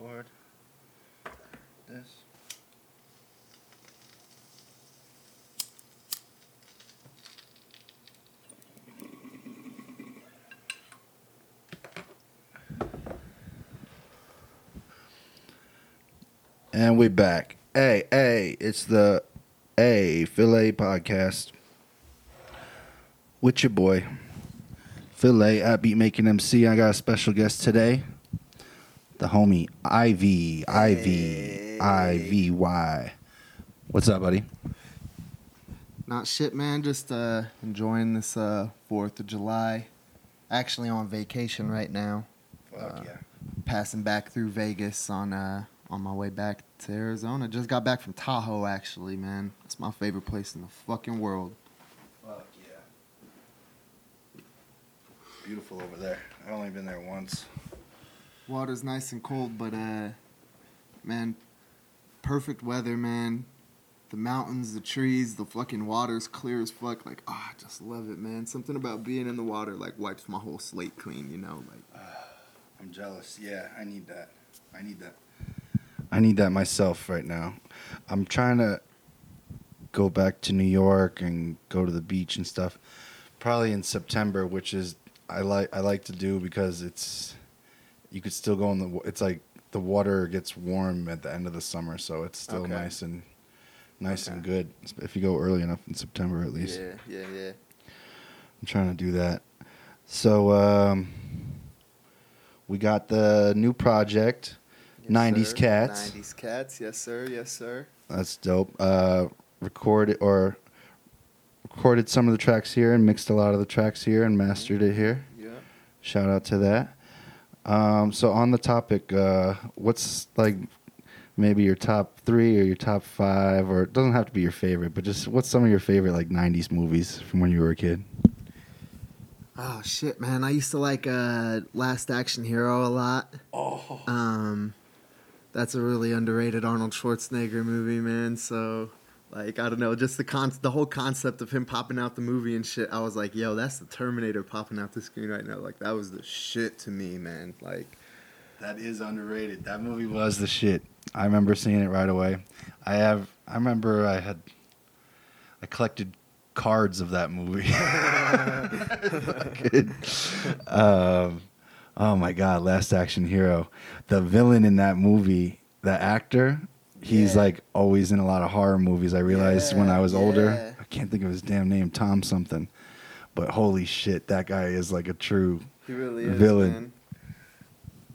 record this. And we back. Hey, hey, it's the A Filet podcast with your boy Filet at Beat Making MC. I got a special guest today, the homie Ivy, Ivy, I V Y. What's up, buddy? Not shit, man. Just uh, enjoying this uh, Fourth of July. Actually, on vacation right now. Fuck Uh, yeah. Passing back through Vegas on uh, on my way back to Arizona. Just got back from Tahoe, actually, man. It's my favorite place in the fucking world. Fuck yeah. Beautiful over there. I've only been there once. Water's nice and cold, but uh, man, perfect weather, man. The mountains, the trees, the fucking water's clear as fuck. Like, ah, I just love it, man. Something about being in the water like wipes my whole slate clean, you know. Like, I'm jealous. Yeah, I need that. I need that. I need that myself right now. I'm trying to go back to New York and go to the beach and stuff. Probably in September, which is I like I like to do because it's you could still go in the it's like the water gets warm at the end of the summer, so it's still Okay. nice and nice and good if you go early enough in September at least. yeah, yeah, yeah. I'm trying to do that. So um, we got the new project. 90s sir. Cats. 90s cats, yes sir, yes sir. That's dope. Uh, recorded or recorded some of the tracks here and mixed a lot of the tracks here and mastered it here. Yeah. Shout out to that. Um, so on the topic, uh, what's like maybe your top three or your top five, or it doesn't have to be your favorite, but just what's some of your favorite like '90s movies from when you were a kid? Oh shit, man! I used to like uh, Last Action Hero a lot. Oh, Um, that's a really underrated Arnold Schwarzenegger movie, man. So, like, I don't know, just the con- the whole concept of him popping out the movie and shit. I was like, yo, that's the Terminator popping out the screen right now. Like, that was the shit to me, man. Like, That is underrated. That movie was the shit. I remember seeing it right away. I have. I remember I had. I collected cards of that movie. Um, oh my god! Last Action Hero. The villain in that movie, the actor, he's Yeah. like always in a lot of horror movies. I realized when I was Yeah, older. I can't think of his damn name. Tom something. But holy shit, that guy is like a true he really Villain. man.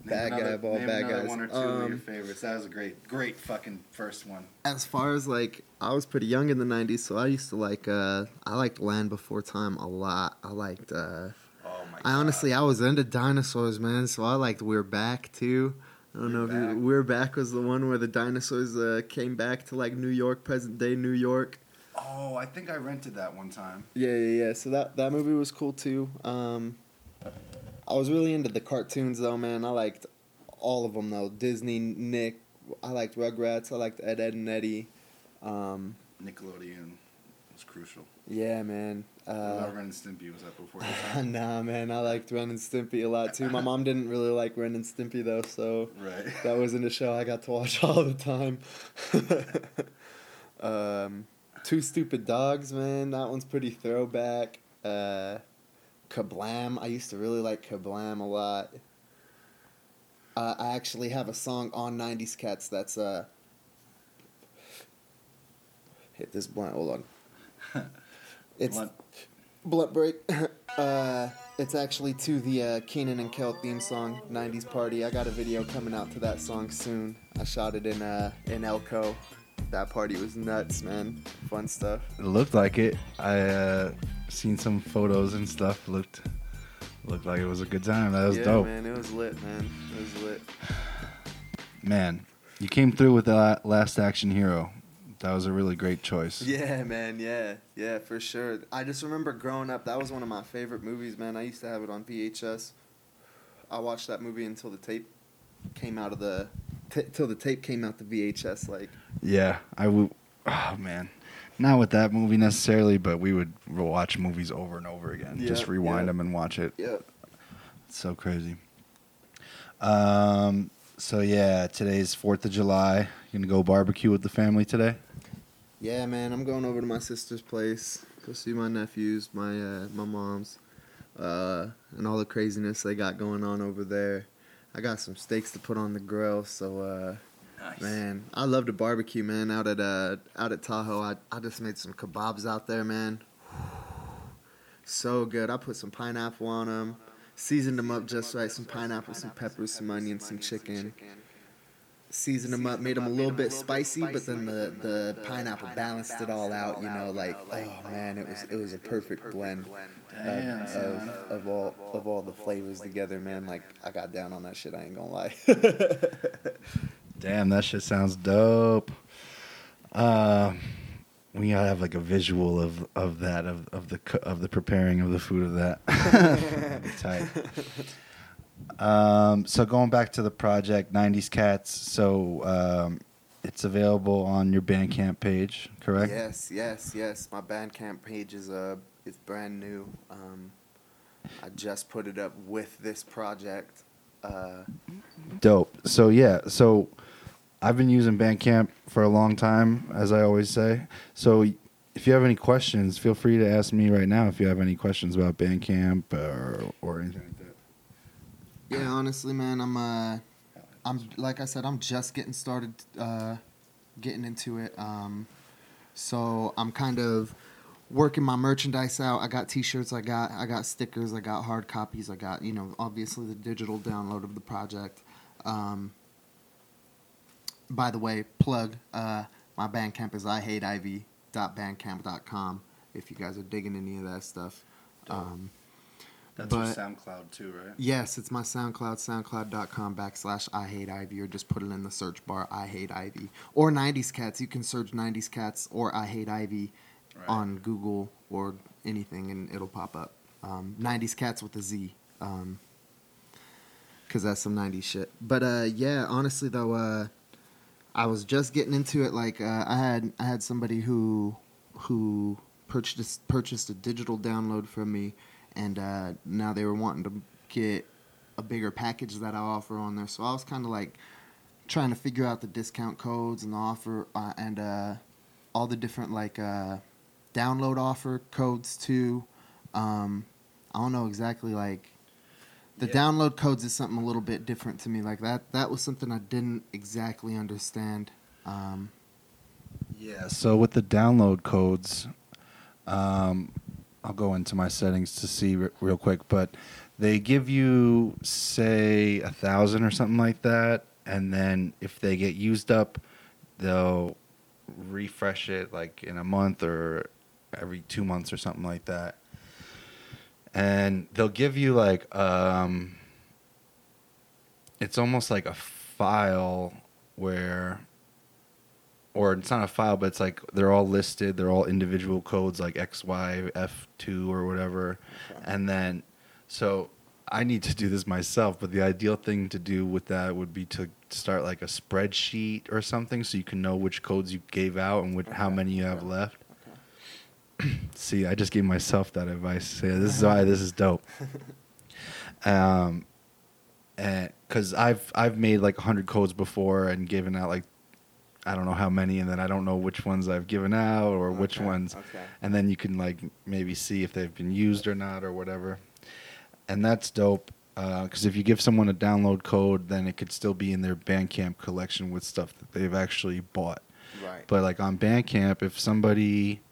Bad guy of all bad guys. one or two of your Um, favorites. That was a great, great fucking first one. As far as like, I was pretty young in the '90s, so I used to like. uh I liked Land Before Time a lot. I liked. uh Oh my I honestly, I was into dinosaurs, man. So I liked We're Back too. I don't We're know if you, We're Back was the one where the dinosaurs uh, came back to like New York, present day New York. Oh, I think I rented that one time. Yeah, yeah, yeah. So that that movie was cool too. Um, I was really into the cartoons though, man. I liked all of them though. Disney, Nick. I liked Rugrats. I liked Ed, Edd n Eddy. Um, Nickelodeon was crucial. yeah, man. Uh, Ren and Stimpy? Was that before nah, man. I liked Ren and Stimpy a lot too. My mom didn't really like Ren and Stimpy though, so. right. That wasn't a show I got to watch all the time. um, Two Stupid Dogs, man. That one's pretty throwback. Uh, Kablam. I used to really like Kablam a lot. Uh, I actually have a song on 90s Cats that's. Uh, hit this blunt. Hold on. It's Blunt. Blunt break. uh, it's actually to the uh, Kenan and Kel theme song, "90s Party." I got a video coming out to that song soon. I shot it in uh, in Elko. That party was nuts, man. Fun stuff. It looked like it. I uh, seen some photos and stuff. Looked looked like it was a good time. That was yeah, dope, man. It was lit, man. It was lit. man. You came through with the Last Action Hero. That was a really great choice. Yeah, man. Yeah, yeah, for sure. I just remember growing up. That was one of my favorite movies, man. I used to have it on VHS. I watched that movie until the tape came out of the t- till the tape came out the VHS. Like, Yeah, I would. Oh man, not with that movie necessarily, but we would watch movies over and over again. Yeah, Just rewind yeah. them and watch it. yeah. It's so crazy. Um, So yeah, today's Fourth of July. You gonna go barbecue with the family today? Yeah, man, I'm going over to my sister's place. Go see my nephews, my uh, my mom's, uh, and all the craziness they got going on over there. I got some steaks to put on the grill, so uh, Nice. man, I love to barbecue, man. Out at uh, out at Tahoe, I I just made some kebabs out there, man. So good. I put some pineapple on them, seasoned them up just right. Some pineapple, some peppers, some onions, some chicken. Seasoned them up, made them a little bit spicy, but then the, the pineapple balanced it all out. You know, like oh man, it was it was a perfect blend Damn, of, son. of, of all of all the flavors together, man. Like I got down on that shit. I ain't gonna lie. Damn, that shit sounds dope. Um, we gotta have like a visual of of that of of the of the preparing of the food of that. That'd be tight. Um, so going back to the project, '90s Cats. So um, it's available on your Bandcamp page, correct? Yes, yes, yes. My Bandcamp page is uh is brand new. Um, I just put it up with this project. Uh, Dope. So yeah, so I've been using Bandcamp for a long time, as I always say. So if you have any questions, feel free to ask me right now if you have any questions about Bandcamp or or anything. Yeah, honestly, man, I'm uh, I'm like I said, I'm just getting started, uh, getting into it. Um, so I'm kind of working my merchandise out. I got T-shirts, I got I got stickers, I got hard copies, I got you know obviously the digital download of the project. Um, by the way, plug uh, my Bandcamp is i hate ihateivy.bandcamp.com if you guys are digging any of that stuff. Um, That's But- your SoundCloud too, right? Yes, it's my SoundCloud, soundcloud.com backslash I hate Ivy, or just put it in the search bar, I hate Ivy. Or 90s Cats. You can search 90s Cats or I hate Ivy Right. on Google or anything, and it'll pop up. Um, 90s Cats with a Z. Um, Cause that's some '90s shit. But uh, yeah, honestly though, uh, I was just getting into it. Like uh, I had I had somebody who who purchased purchased a digital download from me, and uh, now they were wanting to get a bigger package that I offer on there. So I was kind of like trying to figure out the discount codes and the offer uh, and uh, all the different like uh, download offer codes too. Um, I don't know exactly like the Yeah. download codes is something a little bit different to me. Like that that was something I didn't exactly understand. Um, Yeah. So with the download codes, um, I'll go into my settings to see re- real quick, but they give you say a thousand or something like that, and then if they get used up, they'll refresh it like in a month or every two months or something like that. And they'll give you like um, it's almost like a file where or it's not a file, but it's like they're all listed. They're all individual codes, like X, Y, F two or whatever. And then, so I need to do this myself. But the ideal thing to do with that would be to start like a spreadsheet or something, so you can know which codes you gave out and which, how many you have Okay. left. See, I just gave myself that advice. Yeah, this is why this is dope. Um, and because I've I've made like hundred codes before and given out like I don't know how many, and then I don't know which ones I've given out or which ones, okay. and then you can like maybe see if they've been used or not or whatever, and that's dope. Because if you give someone a download code, then it could still be in their Bandcamp collection with stuff that they've actually bought. Right. But like on Bandcamp, if somebody,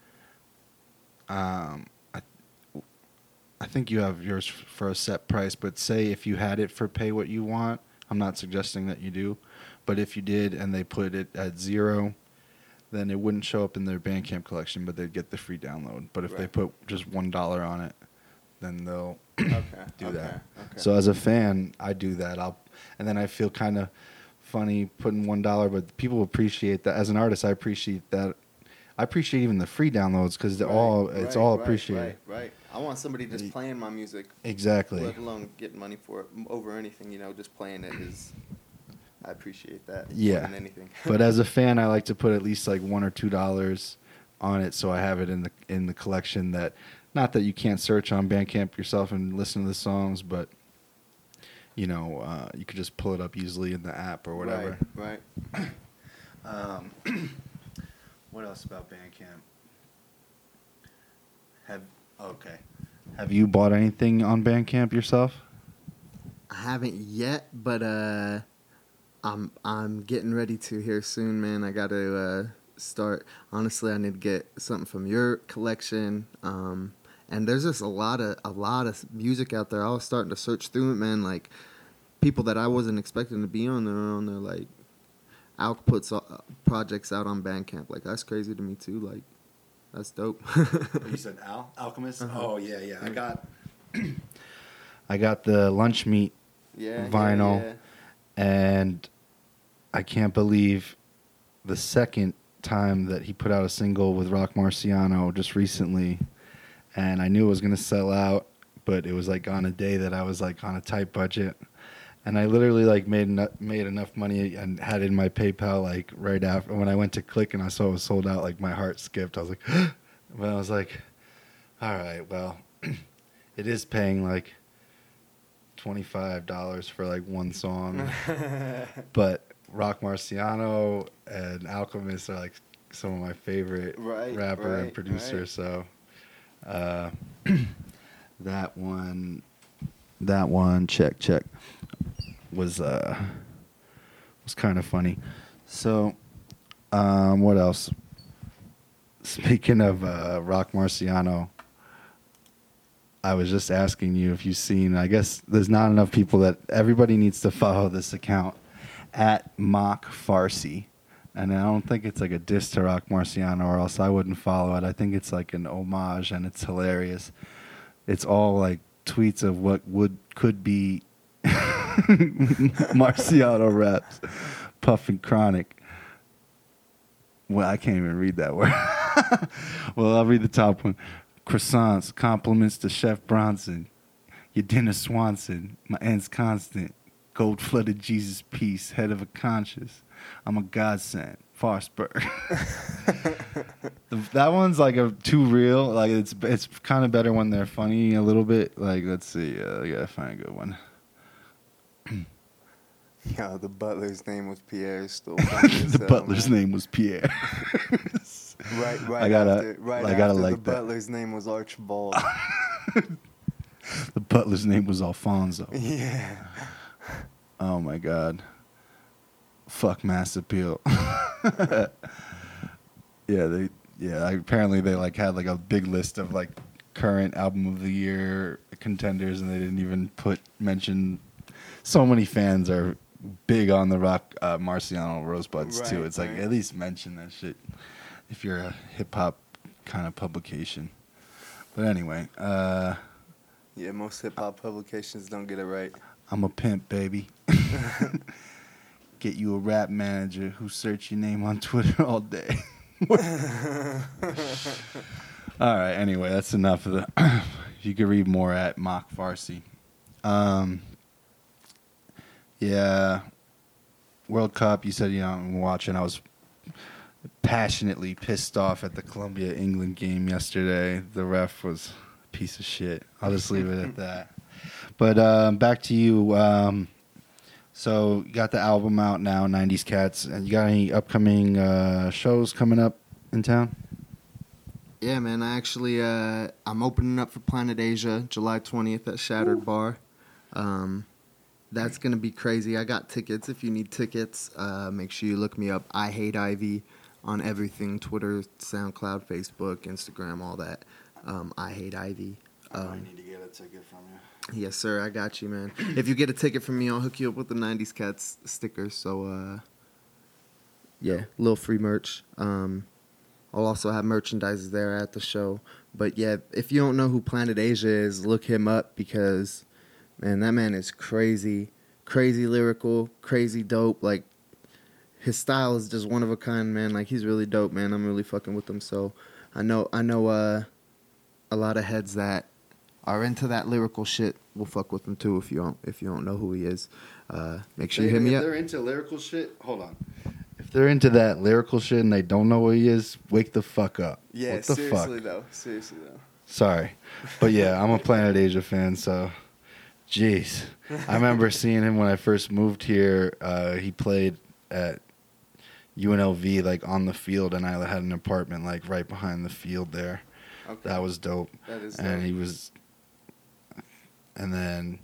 um, I, I think you have yours for a set price. But say if you had it for pay what you want, I'm not suggesting that you do, but if you did and they put it at zero, then it wouldn't show up in their Bandcamp collection, but they'd get the free download. But if they put just one dollar on it, then they'll okay. do okay, that. Okay. So as a fan, I do that. I'll, and then I feel kind of funny putting one dollar, but people appreciate that. As an artist, I appreciate that. I appreciate even the free downloads because Right, all it's right, all right, appreciated. Right, right. I want somebody just playing my music, Exactly. let alone getting money for it over anything. You know, just playing it is. I appreciate that. Yeah. Anything. but as a fan, I like to put at least like one or two dollars on it, so I have it in the in the collection. That not that you can't search on Bandcamp yourself and listen to the songs, but you know, uh, you could just pull it up easily in the app or whatever. Right. right. Um, what else about Bandcamp? Have okay. Have you bought anything on Bandcamp yourself? I haven't yet, but uh, I'm I'm getting ready to here soon, man. I got to uh, start. Honestly, I need to get something from your collection. Um, and there's just a lot of a lot of music out there. I was starting to search through it, man. Like people that I wasn't expecting to be on there are on there. Like Alk puts uh, projects out on Bandcamp. Like that's crazy to me too. Like that's dope. you said Al Alchemist. Uh-huh. Oh yeah, yeah. I got I got the lunch meat yeah, Vinyl. yeah, and I can't believe the second time that he put out a single with Rock Marciano just recently, and I knew it was gonna sell out, but it was like on a day that I was like on a tight budget, and I literally like made eno- made enough money and had it in my PayPal like right after when I went to click and I saw it was sold out, like my heart skipped. I was like, but I was like, all right, well, it is paying like twenty five dollars for like one song but Rock Marciano and Alchemist are like some of my favorite Right, rapper and producer. right. So uh, that one, that one, check check, was uh was kind of funny. So um, what else? Speaking of uh, Rock Marciano, I was just asking you if you've seen. I guess there's not enough people that everybody needs to follow this account at Mock Farsi, and I don't think it's like a diss to Rock Marciano, or else I wouldn't follow it. I think it's like an homage, and it's hilarious. It's all like tweets of what would could be Marciano raps, Puff and Chronic. Well, I can't even read that word. well, I'll read the top one. Croissants, compliments to Chef Bronson. Your dinner Swanson. My end's constant. Gold flooded Jesus piece, head of a conscience. I'm a godsend. Farsberg. That one's like a too real. Like it's it's kind of better when they're funny a little bit. Like let's see, uh, I gotta find a good one. Yeah, the butler's name was Pierre. Still the butler's name was Pierre. Right, right. I gotta- after, right I gotta after like the that. butler's name was Archibald. the butler's name was Alfonso. yeah. Oh my god. Fuck Mass Appeal. yeah, they yeah, I, apparently they like had like a big list of like current album of the year contenders and they didn't even put mention so many fans are big on the rock uh, Marciano Rosebuds too. Right, It's like at least mention that shit if you're a hip hop kind of publication. But anyway, uh Yeah, most hip hop publications don't get it right. I'm a pimp, baby. Get you a rap manager who search your name on Twitter all day. all right. Anyway, that's enough of the. you can read more at Mock Farsi. Um, yeah, World Cup. You said you know I'm watching. I was passionately pissed off at the Colombia England game yesterday. The ref was a piece of shit. I'll just leave it at that. But um, back to you. Um, so you got the album out now, '90s Cats, and you got any upcoming uh, shows coming up in town? Yeah, man. I actually uh, I'm opening up for Planet Asia July 20th at Shattered Bar. Um, that's gonna be crazy. I got tickets. If you need tickets, uh, make sure you look me up. I hate Ivy on everything: Twitter, SoundCloud, Facebook, Instagram, all that. Um, I hate Ivy. Um, need to get a ticket from you. Yes, sir. I got you, man. If you get a ticket from me, I'll hook you up with the '90s Cats sticker. So, uh, yeah, little free merch. Um, I'll also have merchandise there at the show. But yeah, if you don't know who Planet Asia is, look him up because, man, that man is crazy, crazy lyrical, crazy dope. Like, his style is just one of a kind, man. Like, he's really dope, man. I'm really fucking with him. So, I know, I know, uh, a lot of heads that are into that lyrical shit we'll fuck with them too if you don't if you don't know who he is. Uh, make sure you hit me if up. they're into lyrical shit, hold on. If they're into that lyrical shit and they don't know who he is, wake the fuck up. Yeah, what the seriously fuck? though. Seriously though. Sorry, but yeah, I'm a Planet Asia fan, so Jeez, I remember seeing him when I first moved here. Uh, he played at UNLV, like on the field, and I had an apartment like right behind the field there. Okay. That was dope. that is. and dope. he was and then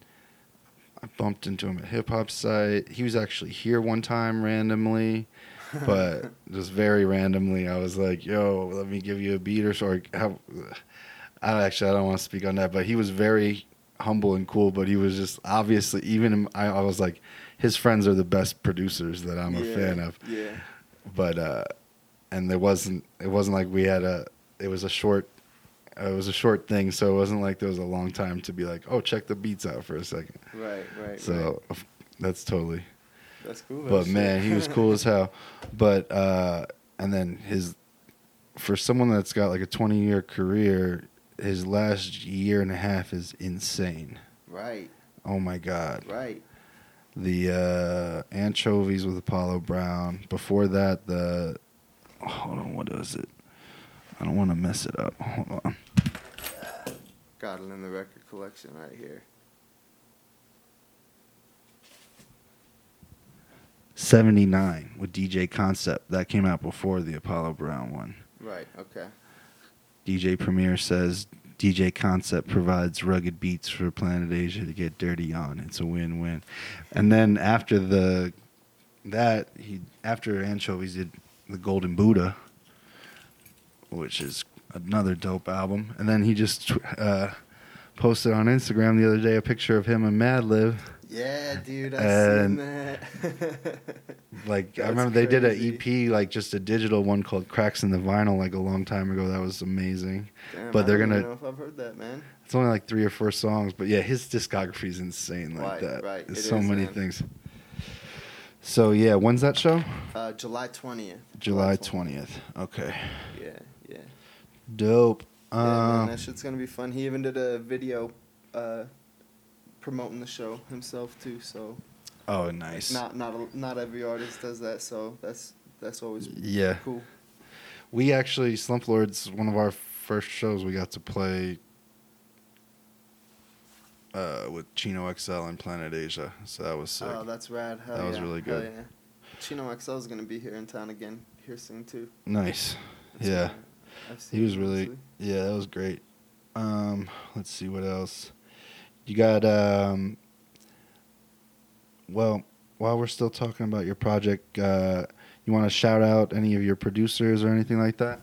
I bumped into him at hip hop site. He was actually here one time randomly, but just very randomly. I was like, "Yo, let me give you a beat or so." Have, I actually I don't want to speak on that, but he was very humble and cool. But he was just obviously even I, I was like, his friends are the best producers that I'm a fan of Yeah. but uh and there wasn't it wasn't like we had a it was a short it was a short thing so it wasn't like there was a long time to be like oh check the beats out for a second Right. Right. so right. that's totally that's cool. but man he was cool as hell but uh and then his for someone that's got like a 20 year career his last year and a half is insane Right. oh my god Right. the uh, anchovies with Apollo Brown. Before that, the hold on, what was it? I don't want to mess it up. Hold on. Got it in the record collection right here. Seventy nine with DJ Concept that came out before the Apollo Brown one. Right. Okay. DJ Premier says DJ Concept provides rugged beats for Planet Asia to get dirty on. It's a win win. And then after the that he after Anchovies did the Golden Buddha, which is another dope album. And then he just uh, posted on Instagram the other day a picture of him and Madlib. Yeah, dude. I seen that. Like I That's remember they did crazy. an EP, like just a digital one called "Cracks in the Vinyl," like a long time ago. That was amazing. Damn, but I they're gonna- know if I've heard that, man. It's only like three or four songs, but yeah, his discography is insane like Right, that. right, There's it so is, many man. things. So yeah, when's that show? Uh, July twentieth. July twentieth. Okay, yeah. Dope. Yeah, man, Uh, that shit's gonna be fun. He even did a video uh, promoting the show himself too. So oh, nice. not not a, not every artist does that. So that's that's always Yeah, cool. we actually Slump Lords. One of our first shows, we got to play uh, with Chino XL and Planet Asia. So that was sick. Oh, that's rad. Hell That was yeah. really Hell good. yeah. Chino XL is gonna be here in town again here soon too. nice. That's Yeah. what I've seen, He was really honestly. yeah, that was great. Um, let's see what else. You got um well, while we're still talking about your project, uh you want to shout out any of your producers or anything like that?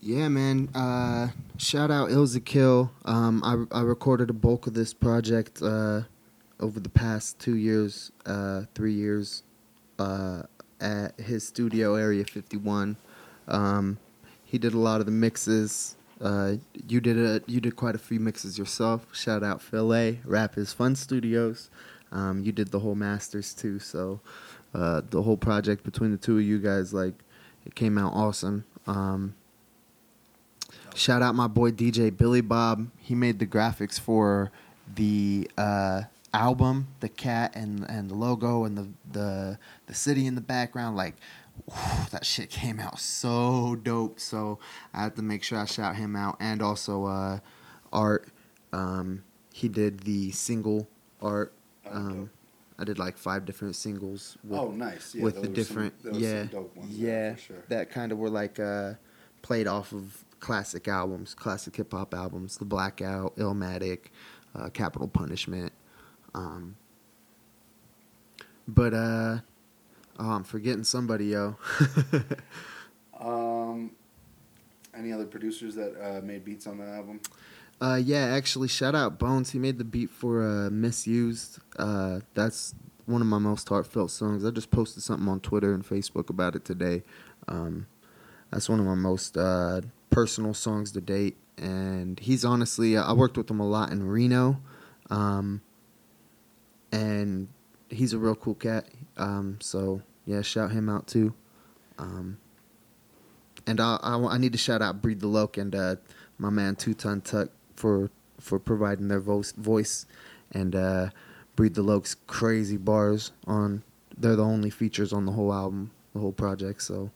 Yeah, man. Uh, shout out Ilza Kill. Um, I, I recorded a bulk of this project uh, over the past two years, uh, three years, uh, at his studio, Area 51. Um, he did a lot of the mixes. Uh, you did a you did quite a few mixes yourself. Shout out Phil A. Rap is Fun Studios. Um, you did the whole masters too. So uh, the whole project between the two of you guys, like, it came out awesome. Um, shout out my boy DJ Billy Bob. He made the graphics for the uh, album, the cat and and the logo and the the the city in the background. Like whew, that shit came out so dope. So I have to make sure I shout him out and also uh, art. Um, he did the single art. Oh, Um. I did like five different singles. With, oh, nice. Yeah, with the different some, yeah some dope ones yeah sure. that kind of were like uh played off of classic albums classic hip-hop albums the blackout illmatic uh capital punishment um but uh oh i'm forgetting somebody yo Um any other producers that uh, made beats on the album? Uh, yeah, actually, shout out Bones. He made the beat for uh, "Misused." Uh, that's one of my most heartfelt songs. I just posted something on Twitter and Facebook about it today. Um, that's one of my most uh, personal songs to date, and he's honestly I worked with him a lot in Reno, um, and he's a real cool cat. Um, so yeah, shout him out too. Um, and I, I, I need to shout out Breed the Loke and uh, my man Two Ton Tuck for for providing their voice voice and uh, Breed the Loke's crazy bars on. They're the only features on the whole album, the whole project. So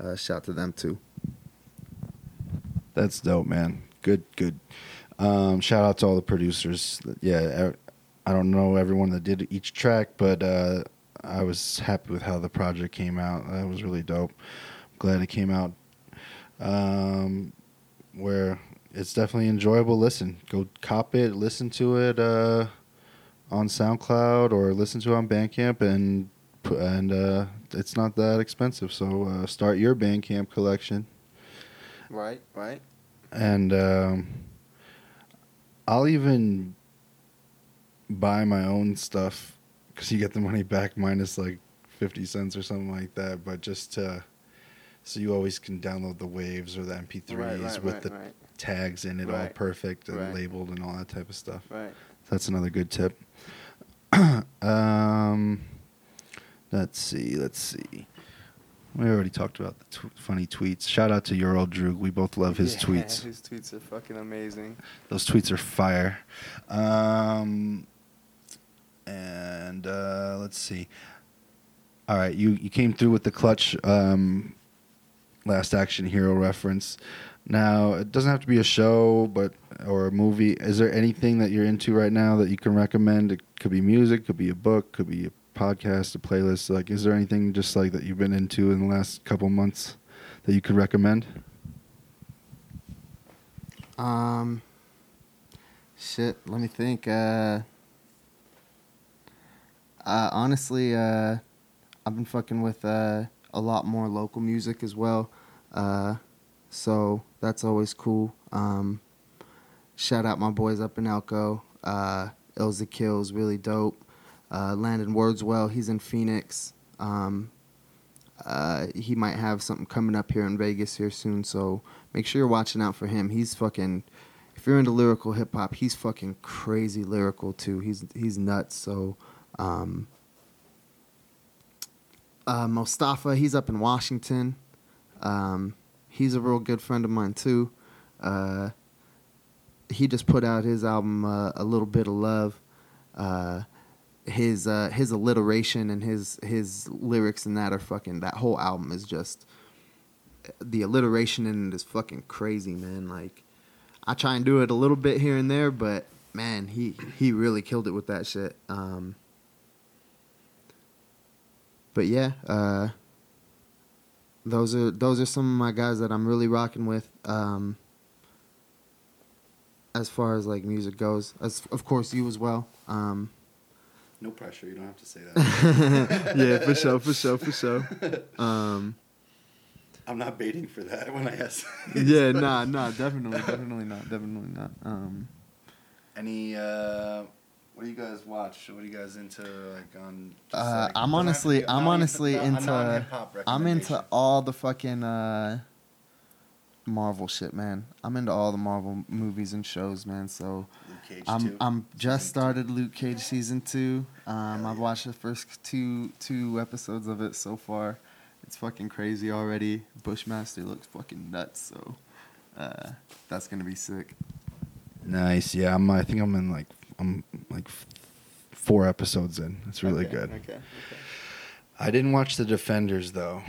uh, shout to them too. That's dope, man. Good, good. Um, shout out to all the producers. Yeah, I don't know everyone that did each track, but uh, I was happy with how the project came out. That was really dope. I'm glad it came out. Um, where it's definitely enjoyable. Listen, go cop it, listen to it uh, on SoundCloud or listen to it on Bandcamp, and and uh, it's not that expensive. So uh, start your Bandcamp collection. Right, right. And um, I'll even buy my own stuff because you get the money back minus like 50 cents or something like that. But just to, so you always can download the waves or the MP3s Right, right, with right, the tags in it all perfect and labeled and all that type of stuff. Right. That's another good tip. um, let's see. Let's see. We already talked about the tw- funny tweets. Shout out to your old Droog. We both love his Yeah, tweets. His tweets are fucking amazing. Those tweets are fire. Um, and uh, let's see. All right, you, you came through with the clutch um, last action hero reference. Now it doesn't have to be a show, but or a movie. Is there anything that you're into right now that you can recommend? It could be music, could be a book, could be a podcast, a playlist. Like, is there anything just like that you've been into in the last couple months that you could recommend? Um, shit. Let me think. Uh, uh honestly, uh, I've been fucking with uh a lot more local music as well. Uh, so that's always cool. Um, shout out my boys up in Elko. Uh, Ilza Kills, really dope. Uh, Landon Wordswell, he's in Phoenix. Um, uh, he might have something coming up here in Vegas here soon, so make sure you're watching out for him. He's fucking. If you're into lyrical hip hop, he's fucking crazy lyrical too. He's he's nuts. So, um, uh, Mostafa, he's up in Washington. Um, he's a real good friend of mine too. Uh, he just put out his album, uh, a little bit of love. Uh, his uh, his alliteration and his his lyrics and that are fucking. That whole album is just the alliteration in it is fucking crazy, man. Like I try and do it a little bit here and there, but man, he he really killed it with that shit. Um, but yeah, uh, those are those are some of my guys that I'm really rocking with. Um, as far as like music goes, as of course you as well. Um, No pressure. You don't have to say that. yeah, for sure, for sure, for sure. Um, I'm not baiting for that when I ask. yeah, nah, nah, definitely, definitely not, definitely not. Um, Any? Uh, what do you guys watch? What are you guys into? Like on? just, uh, like- I'm doesn't have honestly, I'm honestly even- into, I'm into all the fucking uh, Marvel shit, man. I'm into all the Marvel movies and shows, man. So Luke Cage I'm too. I'm just Season two. started Luke Cage season two. Um, Hell I've yeah. watched the first two two episodes of it so far. It's fucking crazy already. Bushmaster looks fucking nuts. So uh, that's gonna be sick. Nice. Yeah, I'm. I think I'm in like I'm like f- four episodes in. It's really Okay, good. Okay. okay. I didn't watch the Defenders though.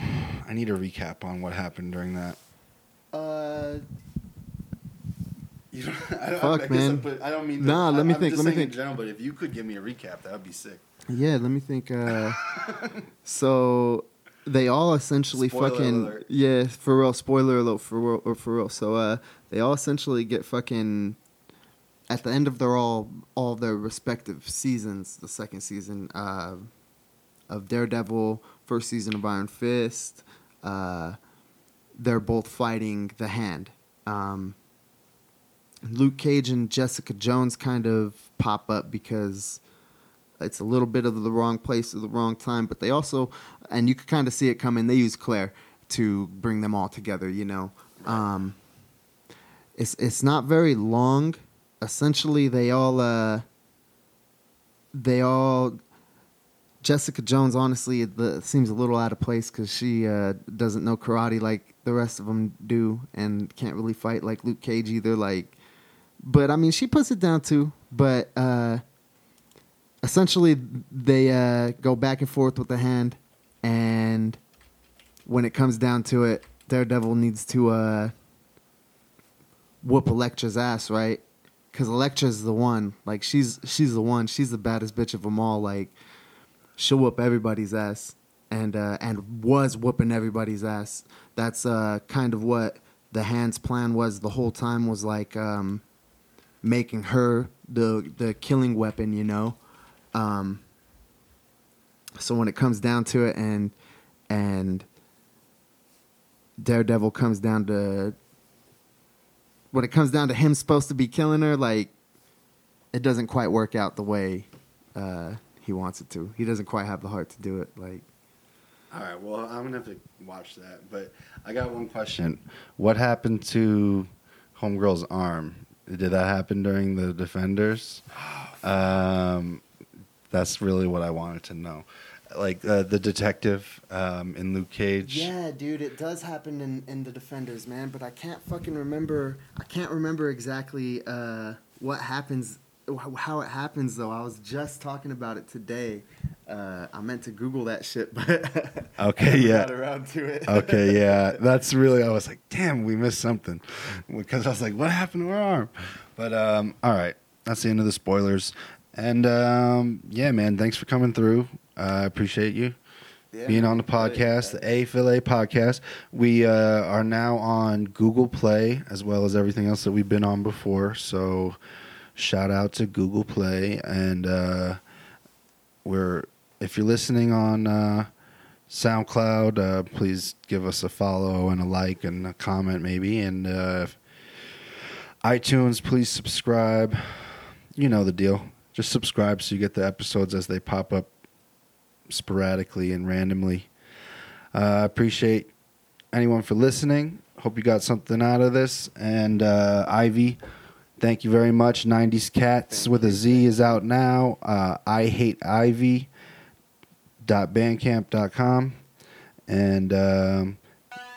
I need a recap on what happened during that. Uh, You don't, I don't, Fuck, I guess man. I'm put- I don't mean. Nah, I- let me I'm think, just let me think. In general, but if you could give me a recap, that would be sick. yeah. Let me think. Uh, so they all essentially Spoiler fucking alert. yeah for real. Spoiler alert for real or for real. So uh, they all essentially get fucking at the end of their all all their respective seasons. The second season uh, of Daredevil, first season of Iron Fist. Uh, they're both fighting the Hand. Um, Luke Cage and Jessica Jones kind of pop up because it's a little bit of the wrong place at the wrong time, but they also, and you could kind of see it coming. They use Claire to bring them all together. You know, um, it's it's not very long. Essentially, they all uh, they all. Jessica Jones, honestly, it the, seems a little out of place because she uh, doesn't know karate like the rest of them do, and can't really fight like Luke Cage either. Like, but I mean, she puts it down too. But uh, essentially, they uh, go back and forth with the hand, and when it comes down to it, Daredevil needs to uh, whoop Elektra's ass, right? Cause Elektra's the one. Like she's she's the one. She's the baddest bitch of them all. Like she'll whoop everybody's ass, and uh, and was whooping everybody's ass. That's uh, kind of what the hands plan was the whole time. Was like um, making her the the killing weapon. You know. Um, so when it comes down to it, and and Daredevil comes down to when it comes down to him supposed to be killing her, like it doesn't quite work out the way uh, he wants it to. He doesn't quite have the heart to do it. Like All right, well, I'm gonna have to watch that. But I got one question: What happened to Homegirl's arm? Did that happen during the Defenders? Um, that's really what I wanted to know. Like uh, the detective um, in Luke Cage. Yeah, dude, it does happen in, in the Defenders, man. But I can't fucking remember. I can't remember exactly uh, what happens, how it happens though. I was just talking about it today. Uh, I meant to Google that shit, but Okay, yeah. got around to it. okay, yeah, that's really. I was like, damn, we missed something because I was like, what happened to her arm? But um, all right, that's the end of the spoilers. And um, yeah, man, thanks for coming through. I appreciate you Yeah, being on the podcast, the A podcast. We uh, are now on Google Play as well as everything else that we've been on before. So shout out to Google Play and uh, we're if you're listening on uh, SoundCloud, uh, please give us a follow and a like and a comment maybe. And uh, iTunes, please subscribe. You know the deal. Just subscribe so you get the episodes as they pop up sporadically and randomly. Uh, appreciate anyone for listening. Hope you got something out of this. And uh, Ivy, thank you very much. 90s Cats with a Z. Is out now. Uh, I hate Ivy. Bandcamp.com. And um,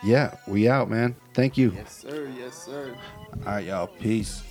yeah, we out, man. Thank you. Yes, sir. Yes, sir. All right, y'all. Peace.